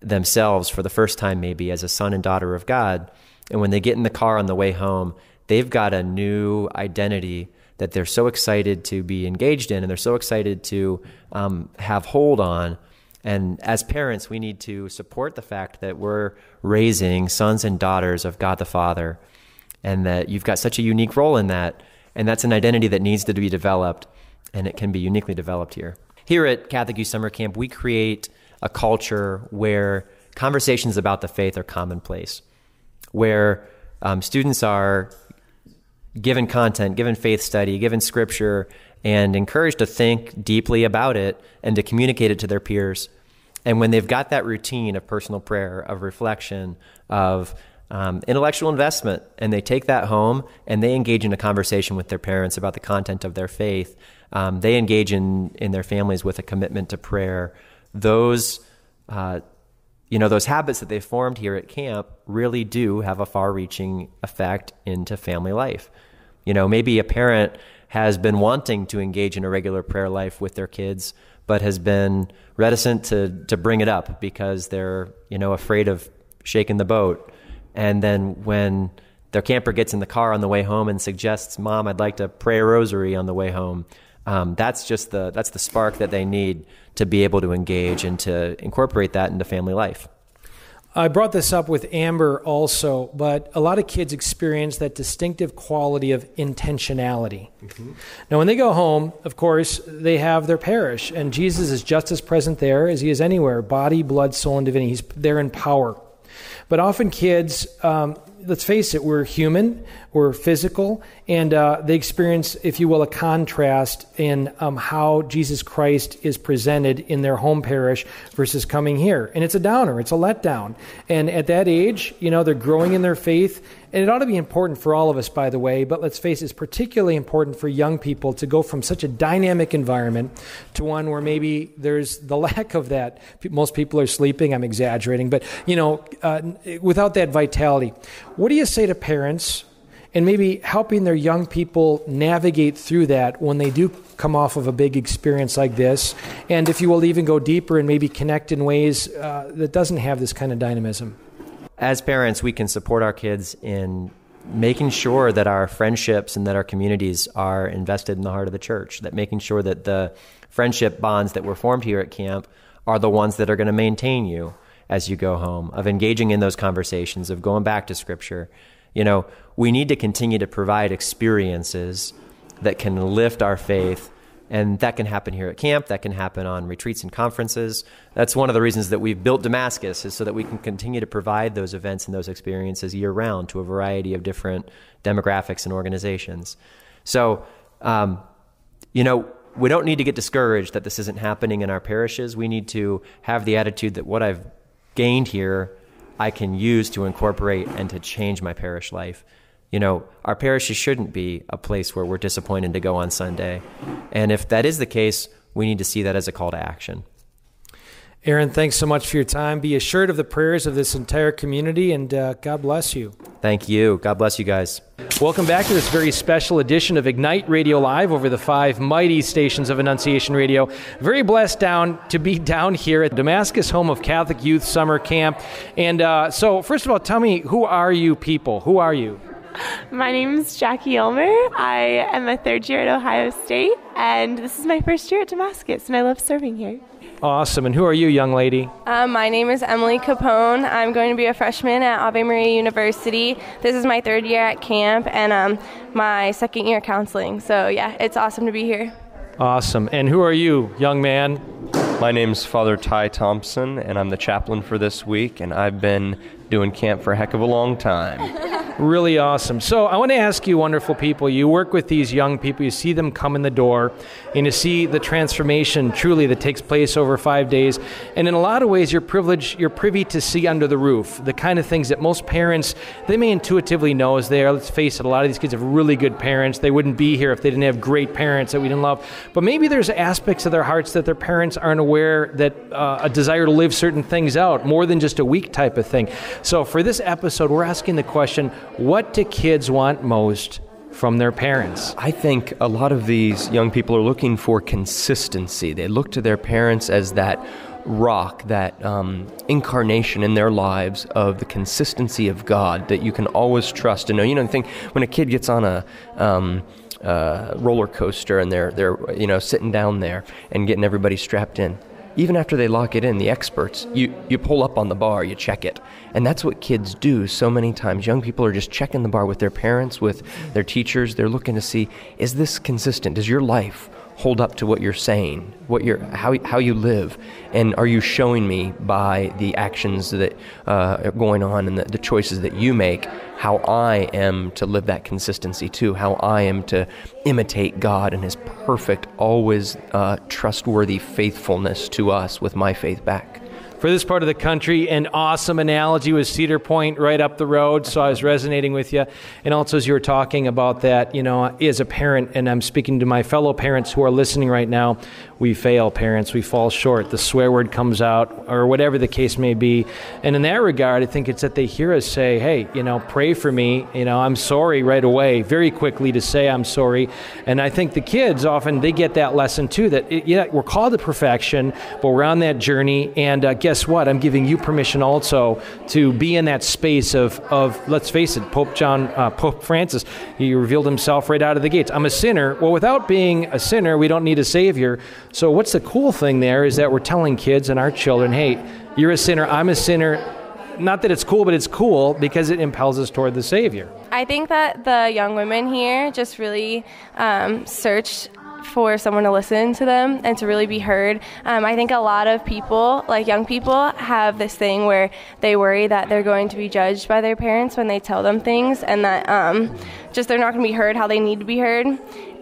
themselves for the first time, maybe as a son and daughter of God. And when they get in the car on the way home, they've got a new identity that they're so excited to be engaged in and they're so excited to um, have hold on. And as parents, we need to support the fact that we're raising sons and daughters of God the Father and that you've got such a unique role in that. And that's an identity that needs to be developed, and it can be uniquely developed here. Here at Catholic Youth Summer Camp, we create a culture where conversations about the faith are commonplace, where um, students are given content, given faith study, given scripture, and encouraged to think deeply about it and to communicate it to their peers. And when they've got that routine of personal prayer, of reflection, of um, intellectual investment, and they take that home and they engage in a conversation with their parents about the content of their faith, um, they engage in, in their families with a commitment to prayer. Those uh, you know, those habits that they formed here at camp really do have a far reaching effect into family life. You know, maybe a parent has been wanting to engage in a regular prayer life with their kids, but has been reticent to, to bring it up because they're, you know, afraid of shaking the boat. And then when their camper gets in the car on the way home and suggests, Mom, I'd like to pray a rosary on the way home, um, that's just the that's the spark that they need to be able to engage and to incorporate that into family life. I brought this up with Amber also, but a lot of kids experience that distinctive quality of intentionality. Mm-hmm. Now, when they go home, of course, they have their parish, and Jesus is just as present there as he is anywhere body, blood, soul, and divinity. He's there in power. But often kids, um, let's face it, we're human, we're physical, and uh, they experience, if you will, a contrast in um, how Jesus Christ is presented in their home parish versus coming here. And it's a downer, it's a letdown. And at that age, you know, they're growing in their faith. And it ought to be important for all of us, by the way, but let's face it, it's particularly important for young people to go from such a dynamic environment to one where maybe there's the lack of that. Most people are sleeping, I'm exaggerating, but, you know, uh, without that vitality. What do you say to parents and maybe helping their young people navigate through that when they do come off of a big experience like this, and if you will even go deeper and maybe connect in ways uh, that doesn't have this kind of dynamism. As parents, we can support our kids in making sure that our friendships and that our communities are invested in the heart of the church, that making sure that the friendship bonds that were formed here at camp are the ones that are going to maintain you as you go home, of engaging in those conversations, of going back to scripture, you know, we need to continue to provide experiences that can lift our faith. And that can happen here at camp. That can happen on retreats and conferences. That's one of the reasons that we've built Damascus, is so that we can continue to provide those events and those experiences year round to a variety of different demographics and organizations. So, um, you know, we don't need to get discouraged that this isn't happening in our parishes. We need to have the attitude that what I've gained here I can use to incorporate and to change my parish life. You know, our parishes shouldn't be a place where we're disappointed to go on Sunday. And if that is the case, we need to see that as a call to action. Aaron, thanks so much for your time. Be assured of the prayers of this entire community, and uh, God bless you. Thank you. God bless you guys. Welcome back to this very special edition of Ignite Radio Live over the five mighty stations of Annunciation Radio. Very blessed down to be down here at Damascus, home of Catholic Youth Summer Camp. And uh, so, first of all, tell me, who are you people? Who are you? My name is Jackie Elmer. I am a third year at Ohio State, and this is my first year at Damascus, and I love serving here. Awesome. And who are you, young lady? Um, my name is Emily Capone. I'm going to be a freshman at Ave Maria University. This is my third year at camp and um, my second year counseling. So, yeah, it's awesome to be here. Awesome. And who are you, young man? My name's Father Ty Thompson, and I'm the chaplain for this week, and I've been doing camp for a heck of a long time. really awesome. So I want to ask you, wonderful people, you work with these young people, you see them come in the door, and you see the transformation truly that takes place over five days. And in a lot of ways, you're privileged, you're privy to see under the roof the kind of things that most parents they may intuitively know is there. Let's face it, a lot of these kids have really good parents. They wouldn't be here if they didn't have great parents that we didn't love. But maybe there's aspects of their hearts that their parents aren't aware that uh, a desire to live certain things out, more than just a week type of thing. So for this episode, we're asking the question what do kids want most from their parents? I think a lot of these young people are looking for consistency. They look to their parents as that rock, that um, incarnation in their lives of the consistency of God that you can always trust and know. You know, I think when a kid gets on a um, uh, roller coaster and they're they're you know sitting down there and getting everybody strapped in. Even after they lock it in, the experts, you, you pull up on the bar, you check it. And that's what kids do so many times. Young people are just checking the bar with their parents, with their teachers. They're looking to see is this consistent? Does your life hold up to what you're saying, what you're, how, how you live, and are you showing me by the actions that uh, are going on and the, the choices that you make how I am to live that consistency too, how I am to imitate God and His perfect, always uh, trustworthy faithfulness to us with my faith back for this part of the country. An awesome analogy was Cedar Point right up the road, so I was resonating with you. And also, as you were talking about that, you know, as a parent, and I'm speaking to my fellow parents who are listening right now, we fail, parents. We fall short. The swear word comes out, or whatever the case may be. And in that regard, I think it's that they hear us say, hey, you know, pray for me. You know, I'm sorry right away, very quickly to say I'm sorry. And I think the kids often, they get that lesson too that, it, yeah, we're called to perfection, but we're on that journey. And uh, guess what? I'm giving you permission also to be in that space of, of let's face it, Pope John, uh, Pope Francis, he revealed himself right out of the gates. I'm a sinner. Well, without being a sinner, we don't need a savior. So, what's the cool thing there is that we're telling kids and our children, hey, you're a sinner, I'm a sinner. Not that it's cool, but it's cool because it impels us toward the Savior. I think that the young women here just really um, searched for someone to listen to them and to really be heard. Um, I think a lot of people, like young people, have this thing where they worry that they're going to be judged by their parents when they tell them things and that um, just they're not going to be heard how they need to be heard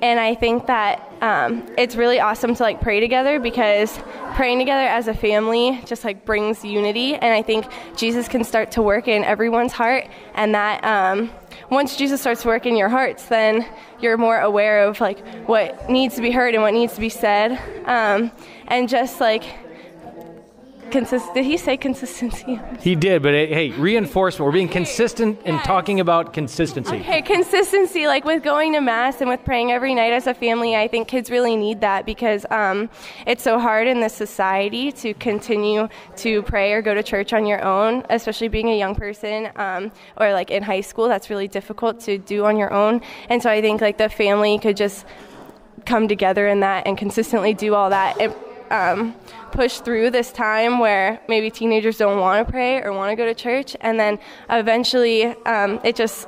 and I think that um, it's really awesome to like pray together because praying together as a family just like brings unity, and I think Jesus can start to work in everyone's heart, and that um, once Jesus starts working in your hearts, then you're more aware of like what needs to be heard and what needs to be said, um, and just like consist. Did he say consistency? He did, but hey, reinforcement. We're being consistent in talking about consistency. Okay, consistency, like with going to mass and with praying every night as a family. I think kids really need that because um, it's so hard in this society to continue to pray or go to church on your own, especially being a young person um, or like in high school. That's really difficult to do on your own. And so I think like the family could just come together in that and consistently do all that. It, um, push through this time where maybe teenagers don't want to pray or want to go to church, and then eventually um, it just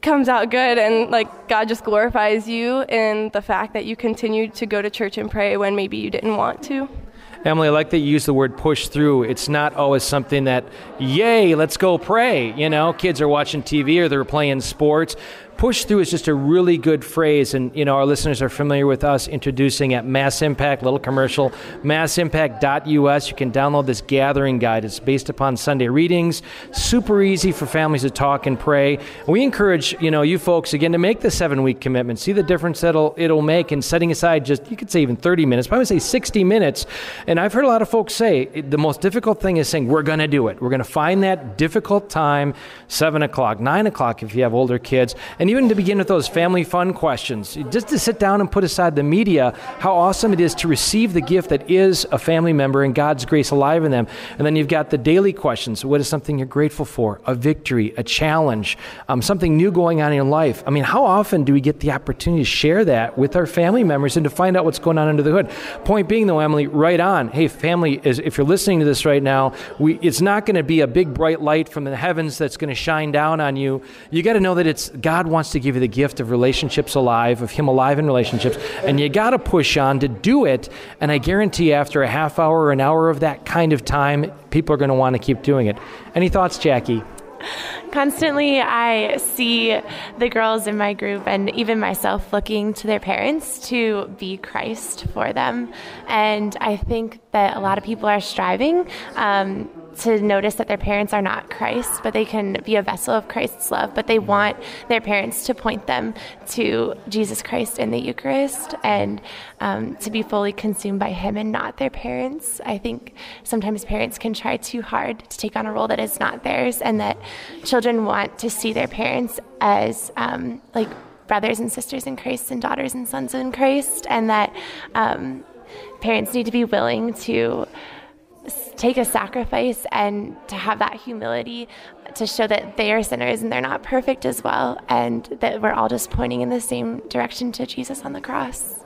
comes out good and like God just glorifies you in the fact that you continued to go to church and pray when maybe you didn't want to. Emily, I like that you use the word push through. It's not always something that, yay, let's go pray. You know, kids are watching TV or they're playing sports push through is just a really good phrase, and you know our listeners are familiar with us introducing at Mass Impact, little commercial, massimpact.us. You can download this gathering guide. It's based upon Sunday readings, super easy for families to talk and pray. We encourage you know you folks again to make the seven week commitment. See the difference that it'll it'll make in setting aside just you could say even 30 minutes, but I would say 60 minutes. And I've heard a lot of folks say the most difficult thing is saying we're going to do it. We're going to find that difficult time, seven o'clock, nine o'clock if you have older kids, and and even to begin with those family fun questions, just to sit down and put aside the media, how awesome it is to receive the gift that is a family member and God's grace alive in them. And then you've got the daily questions. What is something you're grateful for? A victory, a challenge, um, something new going on in your life. I mean, how often do we get the opportunity to share that with our family members and to find out what's going on under the hood? Point being, though, Emily, right on. Hey, family, is, if you're listening to this right now, we, it's not going to be a big bright light from the heavens that's going to shine down on you. You got to know that it's God wants to give you the gift of relationships alive, of Him alive in relationships, and you got to push on to do it. And I guarantee after a half hour or an hour of that kind of time, people are going to want to keep doing it. Any thoughts, Jackie? Constantly, I see the girls in my group and even myself looking to their parents to be Christ for them. And I think that a lot of people are striving um, to notice that their parents are not Christ, but they can be a vessel of Christ's love, but they want their parents to point them to Jesus Christ in the Eucharist and um, to be fully consumed by Him and not their parents. I think sometimes parents can try too hard to take on a role that is not theirs, and that children want to see their parents as um, like brothers and sisters in Christ and daughters and sons in Christ, and that um, parents need to be willing to take a sacrifice and to have that humility to show that they are sinners and they're not perfect as well, and that we're all just pointing in the same direction to Jesus on the cross.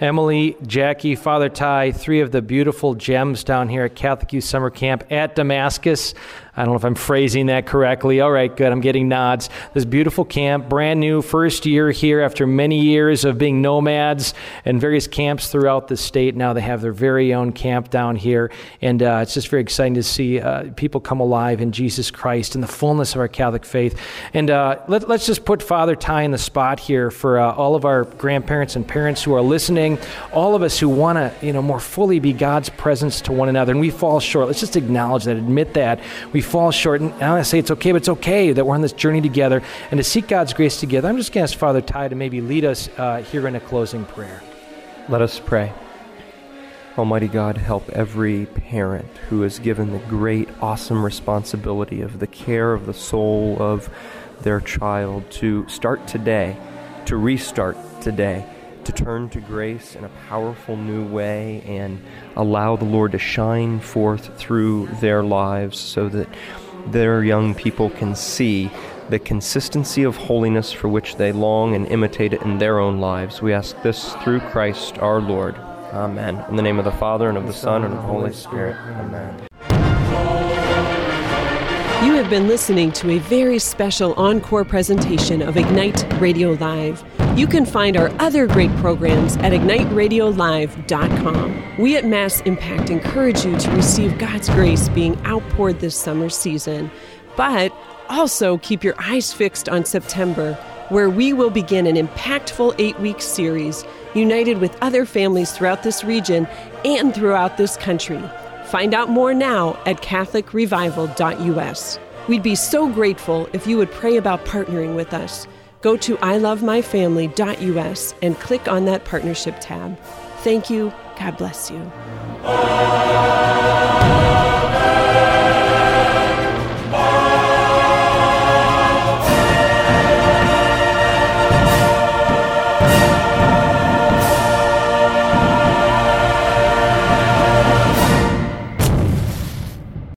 Emily, Jackie, Father Ty, three of the beautiful gems down here at Catholic Youth Summer Camp at Damascus. I don't know if I'm phrasing that correctly. All right, good. I'm getting nods. This beautiful camp, brand new, first year here after many years of being nomads and various camps throughout the state. Now they have their very own camp down here. And uh, it's just very exciting to see uh, people come alive in Jesus Christ and the fullness of our Catholic faith. And uh, let, us just put Father Ty in the spot here for uh, all of our grandparents and parents who are listening, all of us who want to, you know, more fully be God's presence to one another. And we fall short. Let's just acknowledge that, admit that. We fall short. And I want to say it's okay, but it's okay that we're on this journey together and to seek God's grace together. I'm just going to ask Father Ty to maybe lead us uh, here in a closing prayer. Let us pray. Almighty God, help every parent who is given the great, awesome responsibility of the care of the soul of their child to start today, to restart today to turn to grace in a powerful new way and allow the Lord to shine forth through their lives so that their young people can see the consistency of holiness for which they long and imitate it in their own lives. We ask this through Christ our Lord. Amen. In the name of the Father, and of the Son, and of the Holy Spirit. Amen. You have been listening to a very special encore presentation of Ignite Radio Live. You can find our other great programs at igniteradiolive.com. We at Mass Impact encourage you to receive God's grace being outpoured this summer season, but also keep your eyes fixed on September, where we will begin an impactful eight week series united with other families throughout this region and throughout this country. Find out more now at CatholicRevival.us. We'd be so grateful if you would pray about partnering with us. Go to ilovemyfamily.us and click on that partnership tab. Thank you. God bless you.